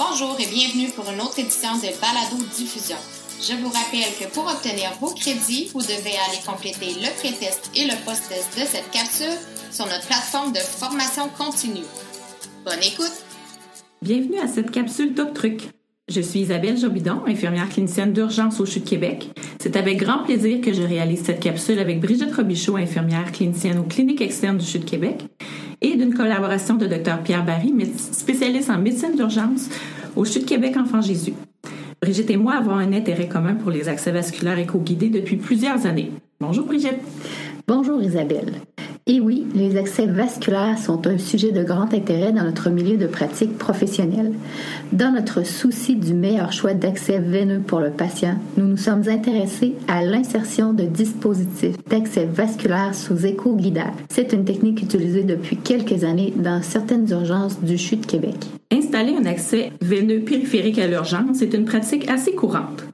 Bonjour et bienvenue pour une autre édition de Balado Diffusion. Je vous rappelle que pour obtenir vos crédits, vous devez aller compléter le pré-test et le post-test de cette capsule sur notre plateforme de formation continue. Bonne écoute! Bienvenue à cette capsule Top Truc. Je suis Isabelle Jobidon, infirmière clinicienne d'urgence au CHU de Québec. C'est avec grand plaisir que je réalise cette capsule avec Brigitte Robichaud, infirmière clinicienne aux cliniques externes du CHU de Québec, et d'une collaboration de Dr Pierre Barry, spécialiste en médecine d'urgence au CHU de Québec Enfant Jésus. Brigitte et moi avons un intérêt commun pour les accès vasculaires éco-guidés depuis plusieurs années. Bonjour Brigitte. Bonjour Isabelle. Et oui, les accès vasculaires sont un sujet de grand intérêt dans notre milieu de pratique professionnelle. Dans notre souci du meilleur choix d'accès veineux pour le patient, nous nous sommes intéressés à l'insertion de dispositifs d'accès vasculaire sous éco-guidage. C'est une technique utilisée depuis quelques années dans certaines urgences du CHU de Québec. Installer un accès veineux périphérique à l'urgence est une pratique assez courante.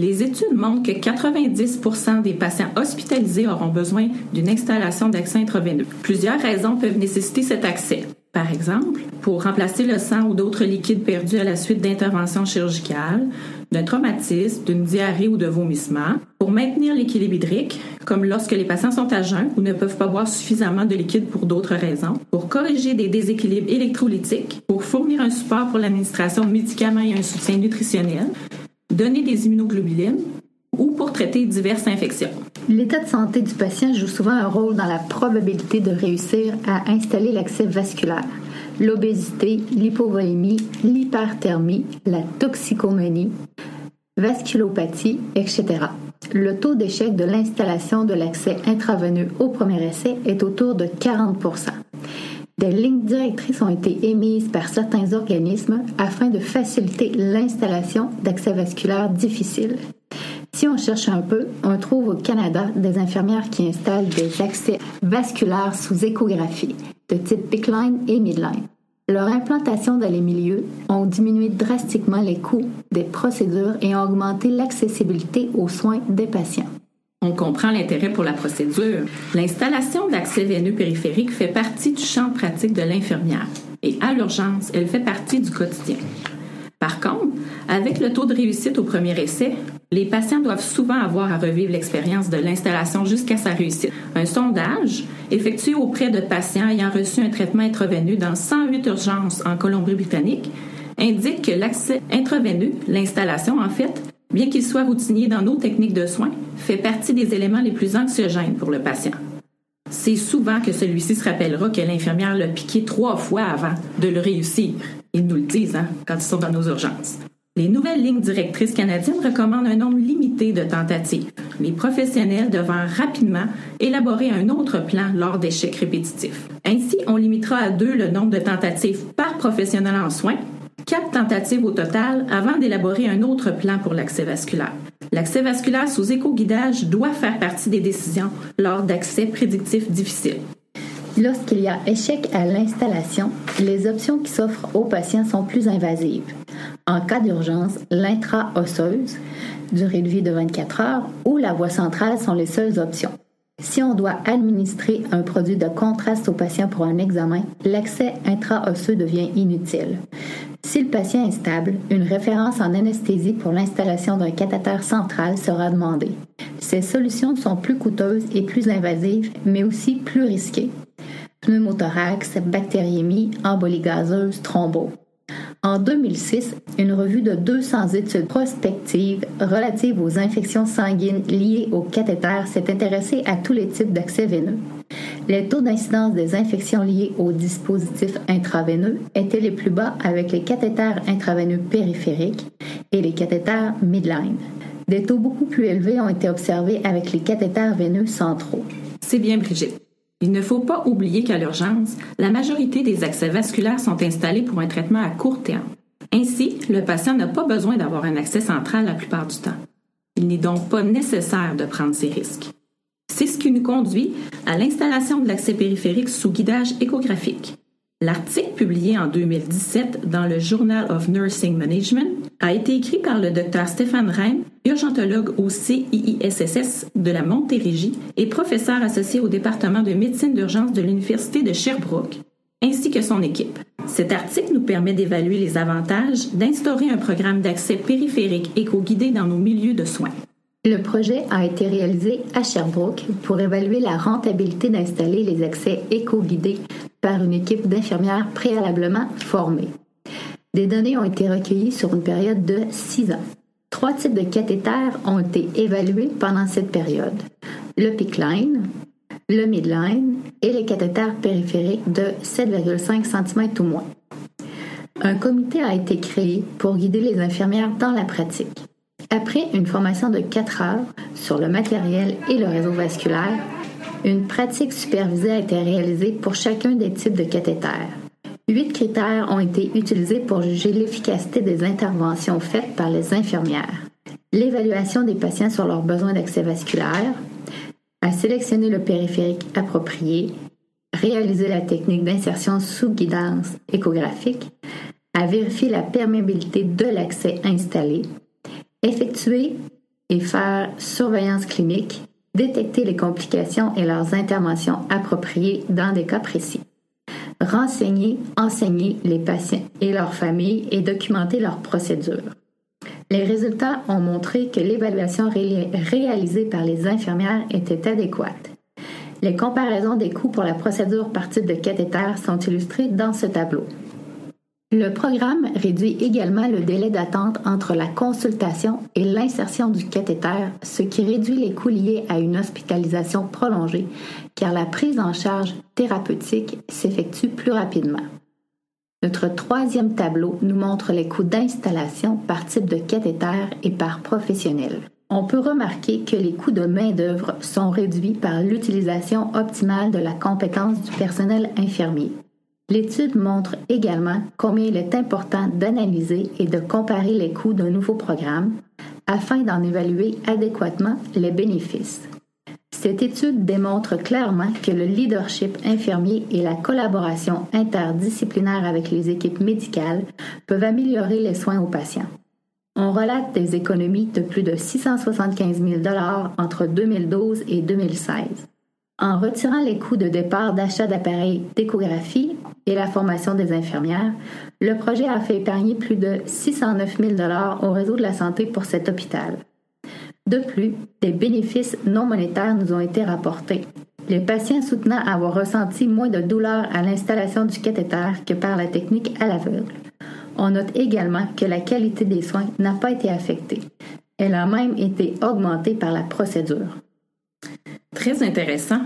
Les études montrent que 90% des patients hospitalisés auront besoin d'une installation d'accès intraveineux. Plusieurs raisons peuvent nécessiter cet accès. Par exemple, pour remplacer le sang ou d'autres liquides perdus à la suite d'interventions chirurgicales, d'un traumatisme, d'une diarrhée ou de vomissement, pour maintenir l'équilibre hydrique, comme lorsque les patients sont à jeun ou ne peuvent pas boire suffisamment de liquide pour d'autres raisons, pour corriger des déséquilibres électrolytiques, pour fournir un support pour l'administration de médicaments et un soutien nutritionnel, donner des immunoglobulines ou pour traiter diverses infections. L'état de santé du patient joue souvent un rôle dans la probabilité de réussir à installer l'accès vasculaire. L'obésité, l'hypovolémie, l'hyperthermie, la toxicomanie, vasculopathie, etc. Le taux d'échec de l'installation de l'accès intraveineux au premier essai est autour de 40 des lignes directrices ont été émises par certains organismes afin de faciliter l'installation d'accès vasculaires difficiles. Si on cherche un peu, on trouve au Canada des infirmières qui installent des accès vasculaires sous échographie de type pickline et midline. Leur implantation dans les milieux ont diminué drastiquement les coûts des procédures et ont augmenté l'accessibilité aux soins des patients. On comprend l'intérêt pour la procédure. L'installation d'accès veineux périphérique fait partie du champ pratique de l'infirmière et à l'urgence, elle fait partie du quotidien. Par contre, avec le taux de réussite au premier essai, les patients doivent souvent avoir à revivre l'expérience de l'installation jusqu'à sa réussite. Un sondage effectué auprès de patients ayant reçu un traitement intraveineux dans 108 urgences en Colombie-Britannique indique que l'accès intraveineux, l'installation en fait, bien qu'il soit routinier dans nos techniques de soins, fait partie des éléments les plus anxiogènes pour le patient. C'est souvent que celui-ci se rappellera que l'infirmière l'a piqué trois fois avant de le réussir. Ils nous le disent hein, quand ils sont dans nos urgences. Les nouvelles lignes directrices canadiennes recommandent un nombre limité de tentatives, les professionnels devant rapidement élaborer un autre plan lors d'échecs répétitifs. Ainsi, on limitera à deux le nombre de tentatives par professionnel en soins quatre tentatives au total avant d'élaborer un autre plan pour l'accès vasculaire. L'accès vasculaire sous éco-guidage doit faire partie des décisions lors d'accès prédictifs difficiles. Lorsqu'il y a échec à l'installation, les options qui s'offrent aux patients sont plus invasives. En cas d'urgence, l'intra-osseuse, durée de vie de 24 heures, ou la voie centrale sont les seules options. Si on doit administrer un produit de contraste au patient pour un examen, l'accès intra-osseux devient inutile. Si le patient est stable, une référence en anesthésie pour l'installation d'un cathéter central sera demandée. Ces solutions sont plus coûteuses et plus invasives, mais aussi plus risquées. Pneumothorax, bactériémie, embolie gazeuse, thrombo. En 2006, une revue de 200 études prospectives relatives aux infections sanguines liées au cathéter s'est intéressée à tous les types d'accès veineux. Les taux d'incidence des infections liées aux dispositifs intraveineux étaient les plus bas avec les cathéters intraveineux périphériques et les cathéters midline. Des taux beaucoup plus élevés ont été observés avec les cathéters veineux centraux. C'est bien, Brigitte. Il ne faut pas oublier qu'à l'urgence, la majorité des accès vasculaires sont installés pour un traitement à court terme. Ainsi, le patient n'a pas besoin d'avoir un accès central la plupart du temps. Il n'est donc pas nécessaire de prendre ces risques. C'est ce qui nous conduit à l'installation de l'accès périphérique sous guidage échographique. L'article publié en 2017 dans le Journal of Nursing Management a été écrit par le Dr Stéphane Reim, urgentologue au CIISSS de la Montérégie et professeur associé au département de médecine d'urgence de l'Université de Sherbrooke, ainsi que son équipe. Cet article nous permet d'évaluer les avantages d'instaurer un programme d'accès périphérique éco-guidé dans nos milieux de soins. Le projet a été réalisé à Sherbrooke pour évaluer la rentabilité d'installer les accès éco-guidés par une équipe d'infirmières préalablement formées. Des données ont été recueillies sur une période de six ans. Trois types de cathéters ont été évalués pendant cette période. Le PICLINE, le midline et les cathéters périphériques de 7,5 cm ou moins. Un comité a été créé pour guider les infirmières dans la pratique. Après une formation de 4 heures sur le matériel et le réseau vasculaire, une pratique supervisée a été réalisée pour chacun des types de cathéters. Huit critères ont été utilisés pour juger l'efficacité des interventions faites par les infirmières. L'évaluation des patients sur leurs besoins d'accès vasculaire, à sélectionner le périphérique approprié, réaliser la technique d'insertion sous guidance échographique, à vérifier la perméabilité de l'accès installé, effectuer et faire surveillance clinique, détecter les complications et leurs interventions appropriées dans des cas précis, renseigner, enseigner les patients et leurs familles et documenter leurs procédures. Les résultats ont montré que l'évaluation réalisée par les infirmières était adéquate. Les comparaisons des coûts pour la procédure par type de cathéter sont illustrées dans ce tableau. Le programme réduit également le délai d'attente entre la consultation et l'insertion du cathéter, ce qui réduit les coûts liés à une hospitalisation prolongée, car la prise en charge thérapeutique s'effectue plus rapidement. Notre troisième tableau nous montre les coûts d'installation par type de cathéter et par professionnel. On peut remarquer que les coûts de main-d'œuvre sont réduits par l'utilisation optimale de la compétence du personnel infirmier. L'étude montre également combien il est important d'analyser et de comparer les coûts d'un nouveau programme afin d'en évaluer adéquatement les bénéfices. Cette étude démontre clairement que le leadership infirmier et la collaboration interdisciplinaire avec les équipes médicales peuvent améliorer les soins aux patients. On relate des économies de plus de 675 000 entre 2012 et 2016. En retirant les coûts de départ d'achat d'appareils d'échographie et la formation des infirmières, le projet a fait épargner plus de 609 000 au réseau de la santé pour cet hôpital. De plus, des bénéfices non monétaires nous ont été rapportés. Les patients soutenant avoir ressenti moins de douleur à l'installation du cathéter que par la technique à l'aveugle. On note également que la qualité des soins n'a pas été affectée. Elle a même été augmentée par la procédure. Très intéressant.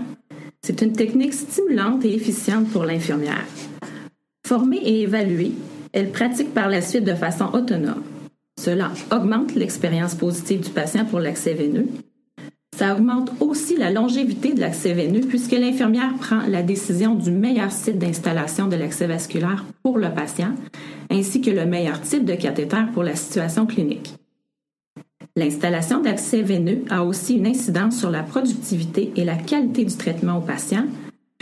C'est une technique stimulante et efficiente pour l'infirmière. Formée et évaluée, elle pratique par la suite de façon autonome. Cela augmente l'expérience positive du patient pour l'accès veineux. Ça augmente aussi la longévité de l'accès veineux puisque l'infirmière prend la décision du meilleur site d'installation de l'accès vasculaire pour le patient, ainsi que le meilleur type de cathéter pour la situation clinique. L'installation d'accès veineux a aussi une incidence sur la productivité et la qualité du traitement au patient,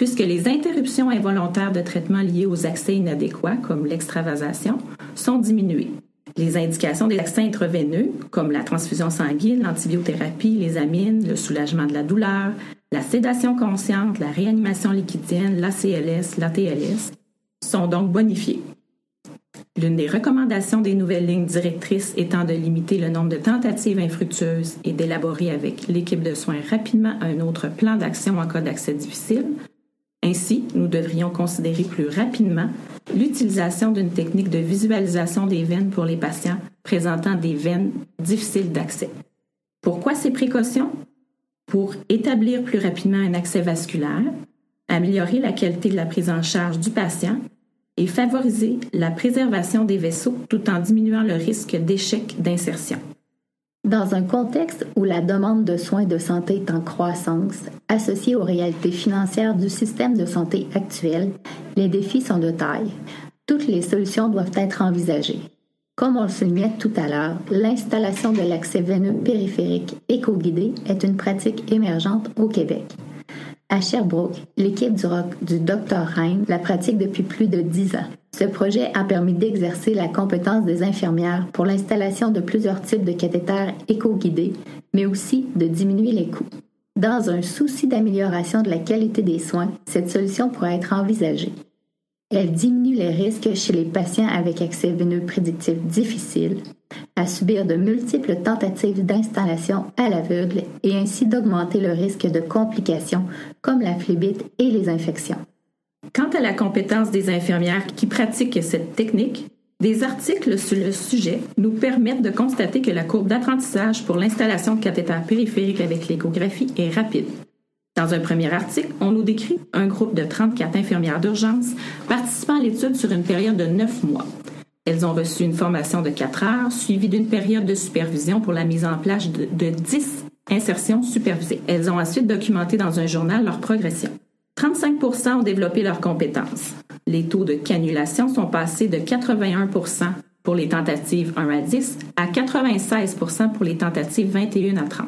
puisque les interruptions involontaires de traitement liées aux accès inadéquats, comme l'extravasation, sont diminuées. Les indications des vaccins intraveineux, comme la transfusion sanguine, l'antibiothérapie, les amines, le soulagement de la douleur, la sédation consciente, la réanimation liquidienne, l'ACLS, l'ATLS, sont donc bonifiées. L'une des recommandations des nouvelles lignes directrices étant de limiter le nombre de tentatives infructueuses et d'élaborer avec l'équipe de soins rapidement un autre plan d'action en cas d'accès difficile, ainsi, nous devrions considérer plus rapidement l'utilisation d'une technique de visualisation des veines pour les patients présentant des veines difficiles d'accès. Pourquoi ces précautions? Pour établir plus rapidement un accès vasculaire, améliorer la qualité de la prise en charge du patient et favoriser la préservation des vaisseaux tout en diminuant le risque d'échec d'insertion. Dans un contexte où la demande de soins de santé est en croissance, associée aux réalités financières du système de santé actuel, les défis sont de taille. Toutes les solutions doivent être envisagées. Comme on le soulignait tout à l'heure, l'installation de l'accès veineux périphérique éco-guidé est une pratique émergente au Québec. À Sherbrooke, l'équipe du, du Dr Hein la pratique depuis plus de dix ans. Ce projet a permis d'exercer la compétence des infirmières pour l'installation de plusieurs types de cathéters éco-guidés, mais aussi de diminuer les coûts. Dans un souci d'amélioration de la qualité des soins, cette solution pourrait être envisagée. Elle diminue les risques chez les patients avec accès veineux prédictif difficile, à subir de multiples tentatives d'installation à l'aveugle et ainsi d'augmenter le risque de complications comme la phlébite et les infections. Quant à la compétence des infirmières qui pratiquent cette technique, des articles sur le sujet nous permettent de constater que la courbe d'apprentissage pour l'installation de cathéters périphériques avec l'échographie est rapide. Dans un premier article, on nous décrit un groupe de 34 infirmières d'urgence participant à l'étude sur une période de 9 mois. Elles ont reçu une formation de 4 heures suivie d'une période de supervision pour la mise en place de, de 10 insertions supervisées. Elles ont ensuite documenté dans un journal leur progression. 35% ont développé leurs compétences. Les taux de cannulation sont passés de 81% pour les tentatives 1 à 10 à 96% pour les tentatives 21 à 30.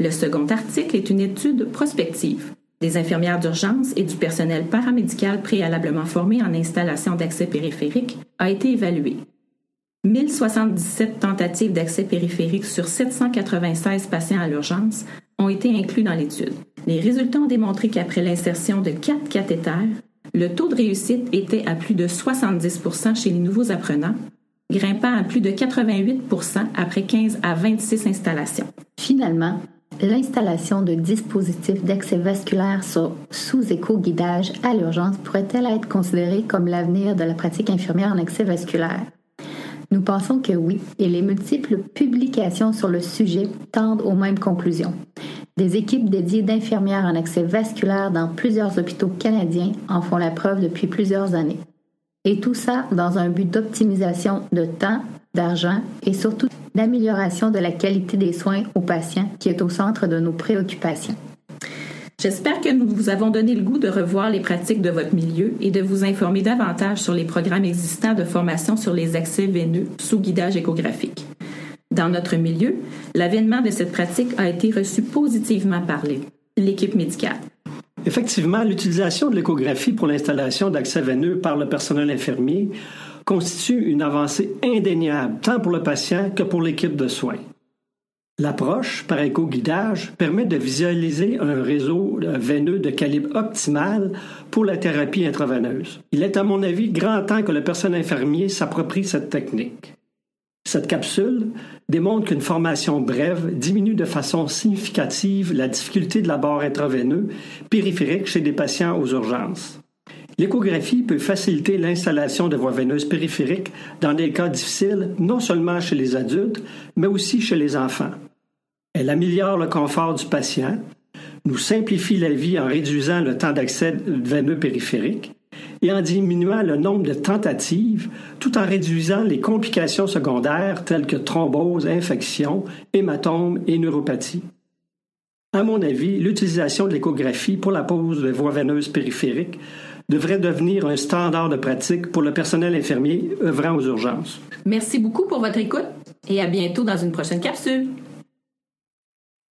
Le second article est une étude prospective. Des infirmières d'urgence et du personnel paramédical préalablement formé en installation d'accès périphérique a été évalué. 1077 tentatives d'accès périphérique sur 796 patients à l'urgence ont été inclus dans l'étude. Les résultats ont démontré qu'après l'insertion de quatre cathéters, le taux de réussite était à plus de 70% chez les nouveaux apprenants, grimpant à plus de 88% après 15 à 26 installations. Finalement, L'installation de dispositifs d'accès vasculaire sous éco-guidage à l'urgence pourrait-elle être considérée comme l'avenir de la pratique infirmière en accès vasculaire? Nous pensons que oui, et les multiples publications sur le sujet tendent aux mêmes conclusions. Des équipes dédiées d'infirmières en accès vasculaire dans plusieurs hôpitaux canadiens en font la preuve depuis plusieurs années. Et tout ça dans un but d'optimisation de temps, d'argent et surtout d'amélioration de la qualité des soins aux patients qui est au centre de nos préoccupations. J'espère que nous vous avons donné le goût de revoir les pratiques de votre milieu et de vous informer davantage sur les programmes existants de formation sur les accès veineux sous guidage échographique. Dans notre milieu, l'avènement de cette pratique a été reçu positivement par l'équipe médicale. Effectivement, l'utilisation de l'échographie pour l'installation d'accès veineux par le personnel infirmier constitue une avancée indéniable tant pour le patient que pour l'équipe de soins. L'approche par éco-guidage permet de visualiser un réseau veineux de calibre optimal pour la thérapie intraveineuse. Il est à mon avis grand temps que le personnel infirmier s'approprie cette technique. Cette capsule démontre qu'une formation brève diminue de façon significative la difficulté de l'abord intraveineux périphérique chez des patients aux urgences. L'échographie peut faciliter l'installation de voies veineuses périphériques dans des cas difficiles, non seulement chez les adultes, mais aussi chez les enfants. Elle améliore le confort du patient, nous simplifie la vie en réduisant le temps d'accès veineux périphérique et en diminuant le nombre de tentatives tout en réduisant les complications secondaires telles que thrombose, infection, hématome et neuropathie. À mon avis, l'utilisation de l'échographie pour la pose de voies veineuses périphériques devrait devenir un standard de pratique pour le personnel infirmier œuvrant aux urgences. Merci beaucoup pour votre écoute et à bientôt dans une prochaine capsule.